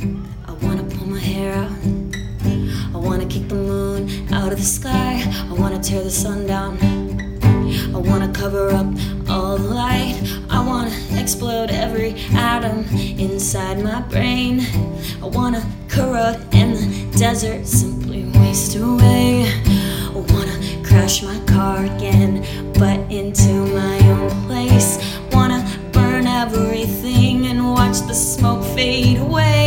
I wanna pull my hair out. I wanna kick the moon out of the sky. I wanna tear the sun down. I wanna cover up all the light. I wanna explode every atom inside my brain. I wanna corrode in the desert, simply waste away. I wanna crash my car again, but into my own place. I Wanna burn everything and watch the smoke fade away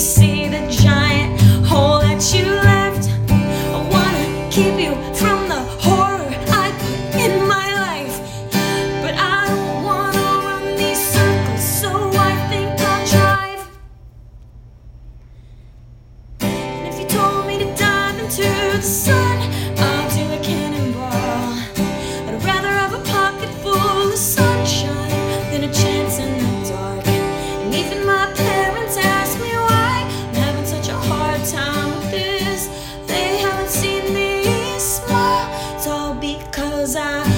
see the usar.